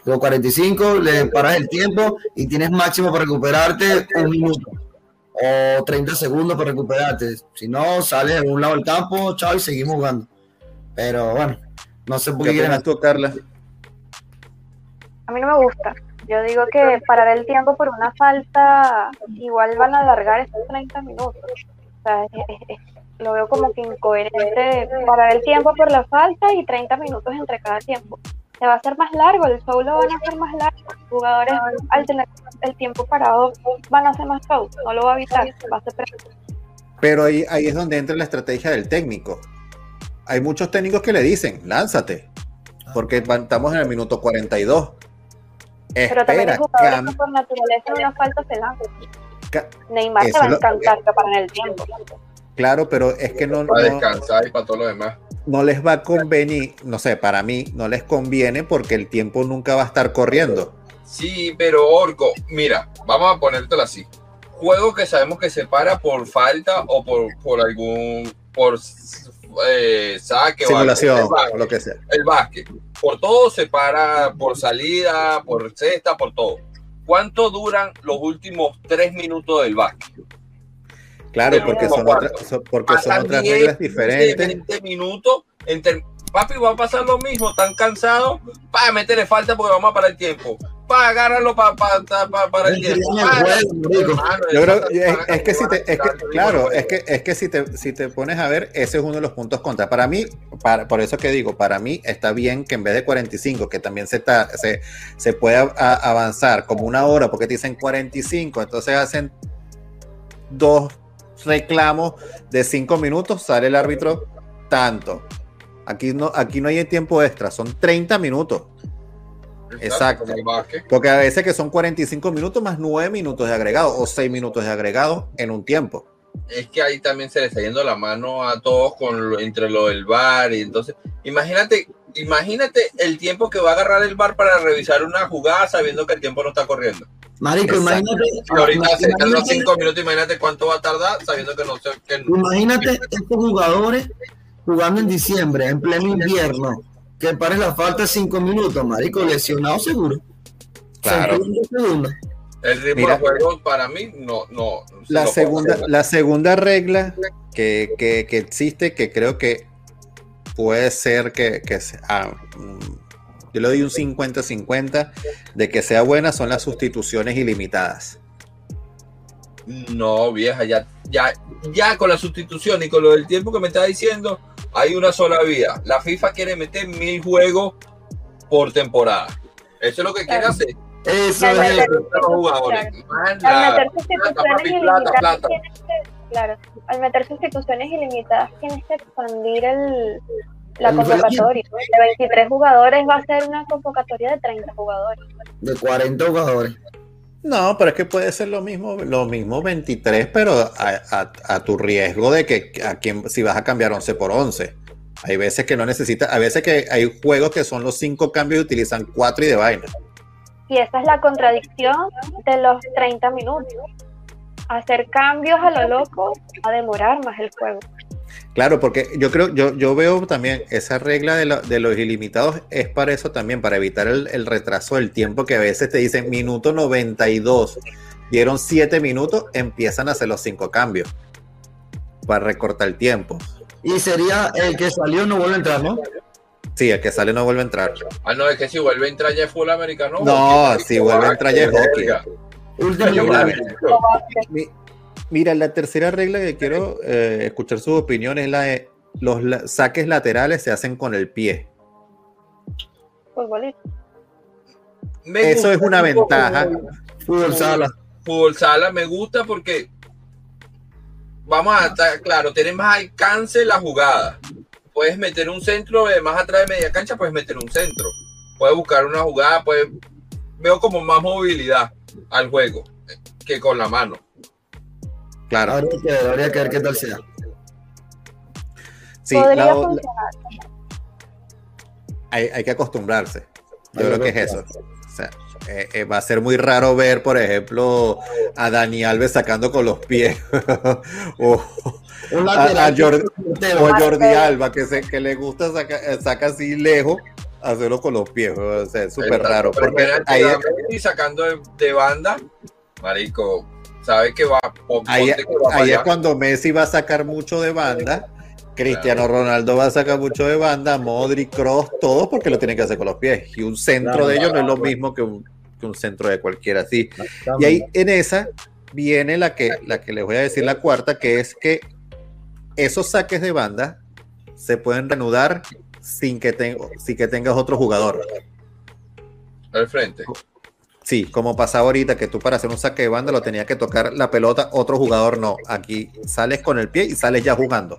S3: Luego 45, le paras el tiempo y tienes máximo para recuperarte un minuto o 30 segundos para recuperarte. Si no, sales de un lado del campo, chao, y seguimos jugando. Pero bueno, no sé por qué, quieren.
S1: tú, Carla?
S4: A mí no me gusta. Yo digo que parar el tiempo por una falta, igual van a alargar esos 30 minutos. O sea, lo veo como que incoherente parar el tiempo por la falta y 30 minutos entre cada tiempo. Se va a hacer más largo, el show lo van a hacer más largo. Los jugadores, al tener el tiempo parado, van a hacer más show. No lo va a evitar, va a ser
S1: Pero ahí, ahí es donde entra la estrategia del técnico. Hay muchos técnicos que le dicen, lánzate, porque estamos en el minuto 42
S4: pero también el jugador por naturaleza una falta se. Neymar se va a encantar que para el tiempo.
S1: Claro, pero es que no.
S2: Para descansar y para todo lo demás.
S1: No les va a convenir, no sé, para mí no les conviene porque el tiempo nunca va a estar corriendo.
S2: Sí, pero Orco, mira, vamos a ponértelo así. Juego que sabemos que se para por falta o por, por algún. por eh, saque
S1: Simulación, o, lo que sea.
S2: El básquet. Por todo se para, por salida, por cesta, por todo. ¿Cuánto duran los últimos tres minutos del básquet?
S1: Claro, porque son, otras, porque son otras reglas diferentes.
S2: 20 minutos. Entre, papi, va a pasar lo mismo. Están cansados. Para meterle falta porque vamos a parar el tiempo agarrarlo para para el tiempo.
S1: Yo creo es, que si te, es que, claro, es que es que si te si te pones a ver, ese es uno de los puntos contra. Para mí, para, por eso que digo, para mí está bien que en vez de 45, que también se está, se, se puede avanzar como una hora, porque te dicen 45, entonces hacen dos reclamos de cinco minutos, sale el árbitro tanto. Aquí no, aquí no hay tiempo extra, son 30 minutos. Exacto. Porque a veces que son 45 minutos más 9 minutos de agregado o 6 minutos de agregado en un tiempo.
S2: Es que ahí también se le está yendo la mano a todos con entre lo del bar y entonces, imagínate, imagínate el tiempo que va a agarrar el bar para revisar una jugada sabiendo que el tiempo no está corriendo.
S3: Marico, imagínate.
S2: ahorita se los 5 minutos, imagínate cuánto va a tardar sabiendo que no sé.
S3: imagínate estos jugadores jugando en diciembre, en pleno invierno que pares la falta cinco minutos, marico, lesionado seguro.
S1: Claro.
S2: El ritmo de juego para mí no, no.
S1: La segunda, la segunda regla que, que, que, existe, que creo que puede ser que, que ah, mm, yo le doy un 50-50 de que sea buena, son las sustituciones ilimitadas.
S2: No, vieja, ya, ya, ya con la sustitución y con lo del tiempo que me está diciendo, hay una sola vía. La FIFA quiere meter mil juegos por temporada. Eso es lo que quiere
S4: Claro.
S2: hacer.
S3: Eso es.
S4: meter-
S2: Los jugadores.
S4: Claro. Al
S2: la-
S4: meter
S2: plata,
S4: sustituciones
S2: papi,
S4: ilimitadas, tienes que- claro, al meter sustituciones ilimitadas tienes que expandir el, la
S3: El
S4: convocatoria. De 23 jugadores va a ser una convocatoria de 30 jugadores.
S3: De 40 jugadores.
S1: No, pero es que puede ser lo mismo, lo mismo 23, pero a, a- tu riesgo de que a quien, si vas a cambiar 11 por 11. Hay veces que no necesitas, a veces que hay juegos que son los cinco cambios y utilizan cuatro y de vaina.
S4: Y esa es la contradicción de los 30 minutos. Hacer cambios a lo loco va a demorar más el juego.
S1: Claro, porque yo creo, yo, yo veo también esa regla de, lo- de los ilimitados es para eso también, para evitar el, el retraso del tiempo que a veces te dicen minuto 92, dieron 7 minutos, empiezan a hacer los cinco cambios para recortar el tiempo.
S3: Y sería el que salió no vuelve a entrar, ¿no?
S1: Sí, el que sale no vuelve a entrar.
S2: Ah, no, es que si vuelve a entrar ya es full americano.
S1: No, si vuelve a entrar ya es hockey.
S3: Último
S1: Mira,
S2: la
S1: tercera regla que quiero eh, escuchar sus opiniones es la de los la- saques laterales se hacen con el pie.
S4: Futbolista.
S2: Me
S1: Eso es una
S2: un
S1: ventaja.
S3: Fútbol sala.
S2: Fútbol sala me gusta porque vamos a estar claro, tiene más alcance la jugada. Puedes meter un centro más atrás de media cancha, puedes meter un centro. Puedes buscar una jugada, puedes veo como más movilidad al juego que con la mano.
S1: Claro.
S3: Habría que ver, habría que ver qué tal sea.
S1: Sí,
S4: Podría
S1: la-
S4: funcionar.
S1: hay, hay que acostumbrarse. Yo
S3: Hay
S1: creo que
S3: que
S1: es eso. O sea, eh, eh, va a ser muy raro ver, por ejemplo, a Dani Alves sacando con los pies. o,
S3: Un
S1: a, a Jordi, o a Jordi Alba, que, se, que le gusta sacar saca así lejos, hacerlo con los pies. O sea, es súper raro. Porque
S2: penalti
S1: ahí,
S2: Messi sacando de, de banda, marico, sabe que va, pon-
S1: ahí,
S2: que va
S1: ahí es cuando Messi va a sacar mucho de banda. Cristiano Ronaldo va a sacar mucho de banda, Modric, Cross, todos porque lo tienen que hacer con los pies. Y un centro
S3: Claro,
S1: de ellos no es lo
S2: claro.
S1: mismo que un, que un centro de cualquiera así. Y ahí en esa viene la que, la que les voy a decir la cuarta, que es que esos saques de banda se pueden reanudar sin que, sin que tengas otro jugador.
S2: al frente.
S1: Sí, como pasaba ahorita, que tú para hacer un saque de banda lo tenías que tocar la pelota, otro jugador no. Aquí sales con el pie y sales ya jugando.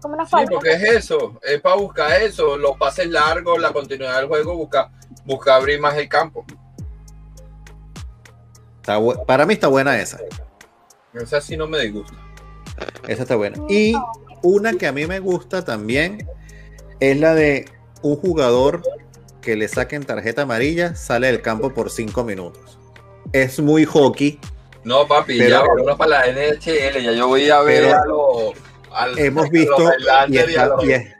S4: Como una
S2: Sí, porque es eso, es para buscar eso, los pases largos, la continuidad del juego, busca, busca abrir más el campo.
S1: Está para mí está buena esa.
S2: Esa sí no me disgusta.
S1: Esa está buena. Y una que a mí me gusta también es la de un jugador que le saquen tarjeta amarilla, sale del campo por cinco minutos. Es muy hockey.
S2: No, papi,
S1: Pero-
S2: ya vámonos para la NHL, ya yo voy a ver
S1: Pero
S2: a los... al-
S1: Hemos
S2: a
S1: visto
S2: los
S1: y,
S2: Islanders y a
S1: está-
S2: los-
S1: y es-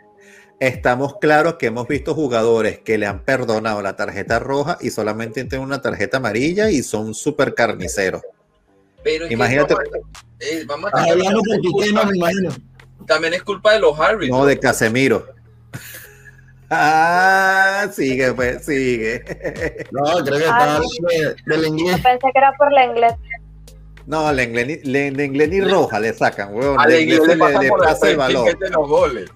S1: estamos claros que hemos visto jugadores que le han perdonado la tarjeta roja y solamente tienen una tarjeta amarilla y son súper carniceros.
S2: Pero es que
S1: Imagínate-
S2: vamos a- eh, vamos a
S3: Piqué, no me imagino.
S2: También es culpa de los árbitros.
S1: No, de Casemiro. Ah, sigue, pues, sigue.
S3: No, creo que de- del inglés.
S4: Pensé que era por la inglés.
S1: No, la inglés, ni- le- de inglés ni roja le sacan, weón.
S2: Al
S1: De
S2: inglés
S1: inglés
S2: le
S1: le,
S2: pasa
S1: le
S2: por el
S1: pasa el
S2: y mete los goles.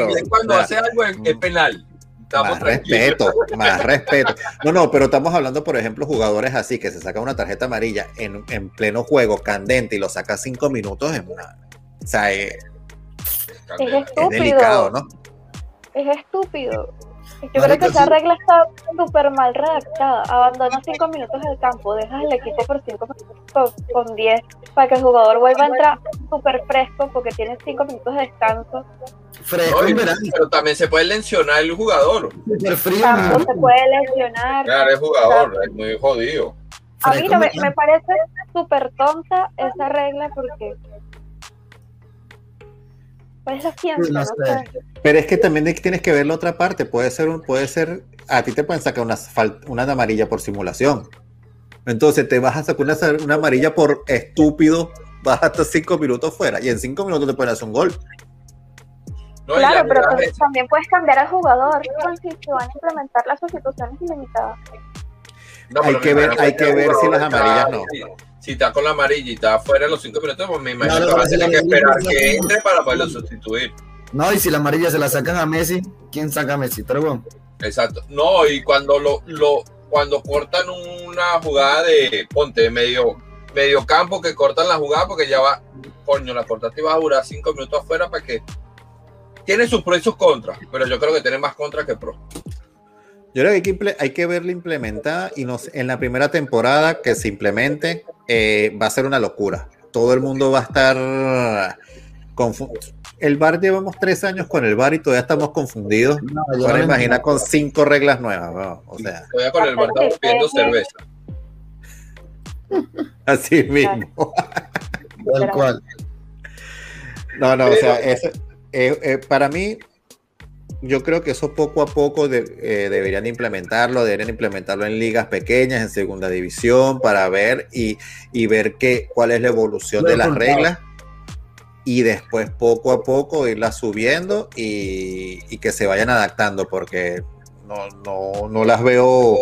S2: Inglés cuando hace algo es, es penal. Estamos
S1: Más
S2: tranquilos.
S1: respeto, más respeto. No, no, pero estamos hablando, por ejemplo, jugadores así que se sacan una tarjeta amarilla en, en pleno juego, candente, y lo saca cinco minutos en una. O sea, es,
S4: Es
S1: es delicado, ¿no?
S4: Es estúpido. Yo creo que esa
S3: sí.
S4: regla está súper mal redactada. Abandona cinco minutos del campo, dejas el equipo por cinco minutos con 10 para que el jugador vuelva a entrar súper fresco porque tiene cinco minutos de descanso.
S3: Fresco
S2: pero también se puede lesionar el jugador.
S3: Súper frío. verano.
S4: se puede lesionar.
S2: Claro, es jugador, es muy jodido.
S4: A mí no, me, me parece súper tonta esa regla porque. Pues ciencia,
S3: Sí, no sé.
S1: Pero es que también tienes que ver la otra parte. Puede ser, un, puede ser, a ti te pueden sacar una, una amarilla por simulación. Entonces te vas a sacar una, una amarilla por estúpido, vas hasta cinco minutos fuera y en cinco minutos te pueden hacer un gol.
S2: No,
S4: Claro, pero pues
S2: es-
S4: también puedes cambiar al jugador con si se van a implementar las sustituciones ilimitadas.
S2: No,
S1: hay que ver- hay que ver si las amarillas no.
S2: Si, si está con la amarilla y está fuera de los cinco minutos, pues me imagino
S3: Claro,
S2: que va a tener
S3: la
S2: que esperar que
S3: se la-
S2: entre para poderlo sustituir.
S3: No, y si la amarilla se la sacan a Messi, ¿quién saca a Messi? Pero bueno,
S2: Exacto. No, y cuando lo, lo cuando cortan una jugada de, ponte, medio, medio campo, que cortan la jugada porque ya va, coño, la cortaste y va a durar cinco minutos afuera para que... Tiene sus pros y sus contras, pero yo creo que tiene más contras que pros.
S1: Yo creo que hay que, hay que verla implementada y nos, en la primera temporada que se implemente eh, va a ser una locura. Todo el mundo va a estar confundido. El bar llevamos tres años con el bar y todavía estamos confundidos. No, Ahora imagina con cinco reglas nuevas. ¿no? O sea,
S2: todavía con el bar estamos pidiendo cerveza.
S1: Así mismo.
S3: Tal cual.
S1: No, no, o sea, es, eh, eh, para mí yo creo que eso poco a poco eh, deberían implementarlo, deberían implementarlo en ligas pequeñas, en segunda división, para ver y, ver qué, cuál es la evolución de las reglas y después poco a poco irlas subiendo y, que se vayan adaptando, porque no, las veo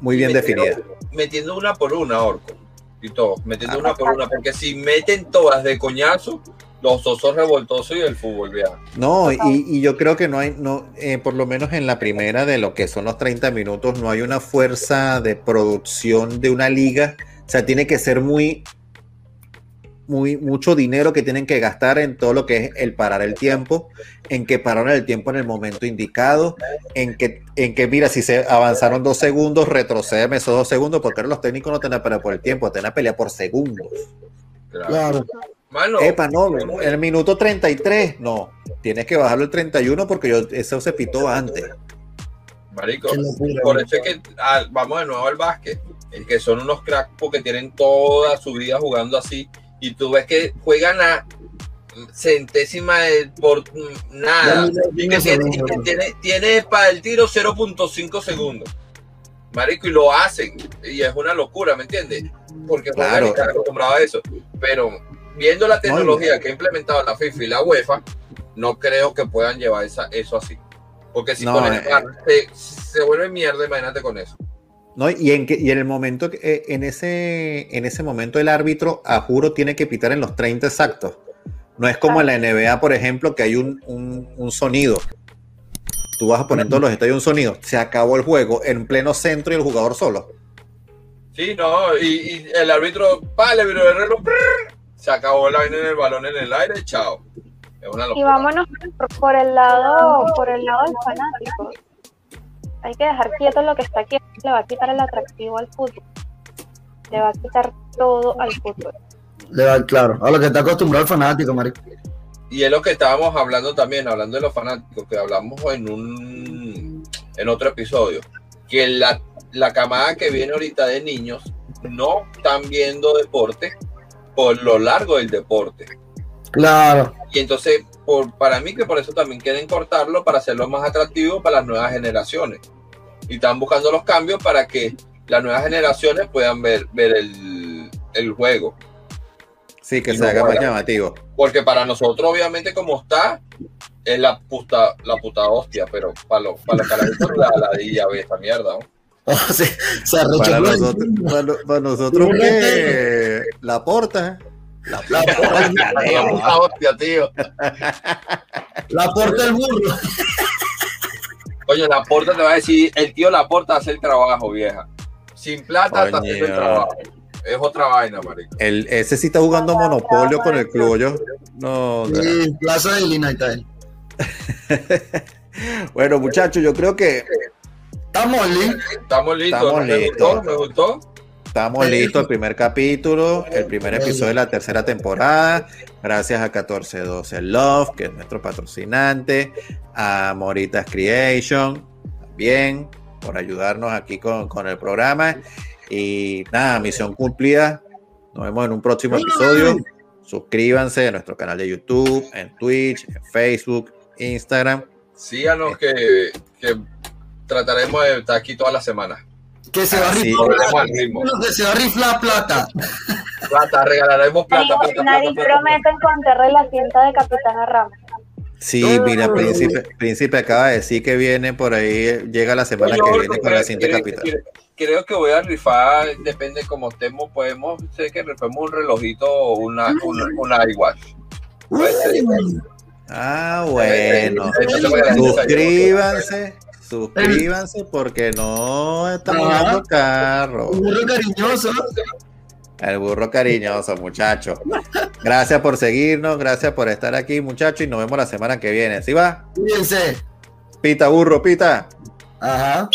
S1: muy bien definidas.
S2: Metiendo una por una, Orco, y todo, metiendo una por una, porque si meten todas de coñazo, los osos revoltosos y el fútbol, vea.
S1: No, y, yo creo que no hay, no, eh, por lo menos en la primera de lo que son los 30 minutos, no hay una fuerza de producción de una liga. O sea, tiene que ser muy, muy, mucho dinero que tienen que gastar en todo lo que es el parar el tiempo, en que pararon el tiempo en el momento indicado, en que, en que mira, si se avanzaron dos segundos, retroceden esos dos segundos, porque ahora los técnicos no tienen pelea por el tiempo, tienen pelea por segundos.
S3: claro.
S1: Epa, no, en el minuto 33, no. Tienes que bajarlo el 31 porque yo, eso se pitó antes.
S2: Marico, por eso es que ah, vamos de nuevo al básquet. Es que son unos cracks porque tienen toda su vida jugando así. Y tú ves que juegan a centésima por nada. Y que tiene, tiene, para el tiro 0.5 segundos. Marico, y lo hacen. Y es una locura, ¿me entiendes? Porque claro. están acostumbrados a eso. Pero viendo la tecnología que ha implementado la FIFA y la UEFA, no creo que puedan llevar esa, eso así. Porque si ponen eh, se, vuelve mierda, imagínate con eso.
S1: No, y en, que, y en el momento, eh, en, ese, en ese momento el árbitro, a juro, tiene que pitar en los 30 exactos. No es como en la NBA, por ejemplo, que hay un, un, sonido. Tú vas a poner todos los estadios un sonido. Se acabó el juego en pleno centro y el jugador solo.
S2: Sí, no, y, el árbitro, vale, pero el reloj, se acabó la vaina en el balón en el aire, chao.
S4: y vámonos por, el lado, por el lado del fanático. Hay que dejar quieto lo que está aquí, le va a quitar el atractivo al fútbol. Le va a quitar todo al fútbol.
S3: Le va, claro, a lo que está acostumbrado el fanático, marico.
S2: Y es lo que estábamos hablando también, hablando de los fanáticos, que hablamos en un en otro episodio, que la, la camada que viene ahorita de niños no están viendo deporte por lo largo del deporte.
S3: Claro.
S2: Y entonces, por, para mí que por eso también quieren cortarlo para hacerlo más atractivo para las nuevas generaciones. Y están buscando los cambios para que las nuevas generaciones puedan ver, ver el, el juego.
S1: Sí, que se haga más llamativo.
S2: Porque para nosotros, obviamente, como está, es la puta, la puta hostia, pero para los para los la ladilla ve esta mierda, ¿no?
S1: Para, nosotros, para, nosotros que la porta.
S3: La, porta, la hostia, tío. La porta el burro.
S2: Oye, la porta te va a decir, el tío la porta hace el trabajo, vieja. Sin plata haciendo el trabajo. Es otra vaina, marico.
S1: El, ese sí está jugando Monopolio con el club, No,
S3: sí, Plaza de Lina y
S1: bueno, muchachos, yo creo que
S3: Estamos listos.
S2: Estamos listos. me Gustó, me gustó.
S1: Estamos listos, el primer capítulo, el primer episodio de la tercera temporada. Gracias a 1412 Love, que es nuestro patrocinante, a Moritas Creation, también por ayudarnos aquí con, con el programa. Y nada, misión cumplida. Nos vemos en un próximo episodio. Suscríbanse a nuestro canal de YouTube, en Twitch, en Facebook, Instagram.
S2: Síganos que, que trataremos de estar aquí toda la semana.
S3: Que se va a riflar. Que se va a riflar plata.
S2: Plata, regalaremos plata. plata,
S4: nadie promete encontrar la cinta de Capitana Ramos.
S1: Sí, mira, príncipe, príncipe acaba de decir que viene por ahí, llega la semana que viene con la cinta Capitana.
S2: Creo que voy a rifar, depende cómo estemos, podemos ser que rifemos un relojito o una, una, una iWatch.
S1: Ah, bueno. Suscríbanse Suscríbanse porque no estamos
S3: Ajá.
S1: dando carro.
S3: Un burro cariñoso.
S1: El burro cariñoso, muchachos. Gracias por seguirnos, gracias por estar aquí, muchachos, y nos vemos la semana que viene. ¿Sí va?
S3: Cuídense.
S1: Pita, burro, pita.
S3: Ajá.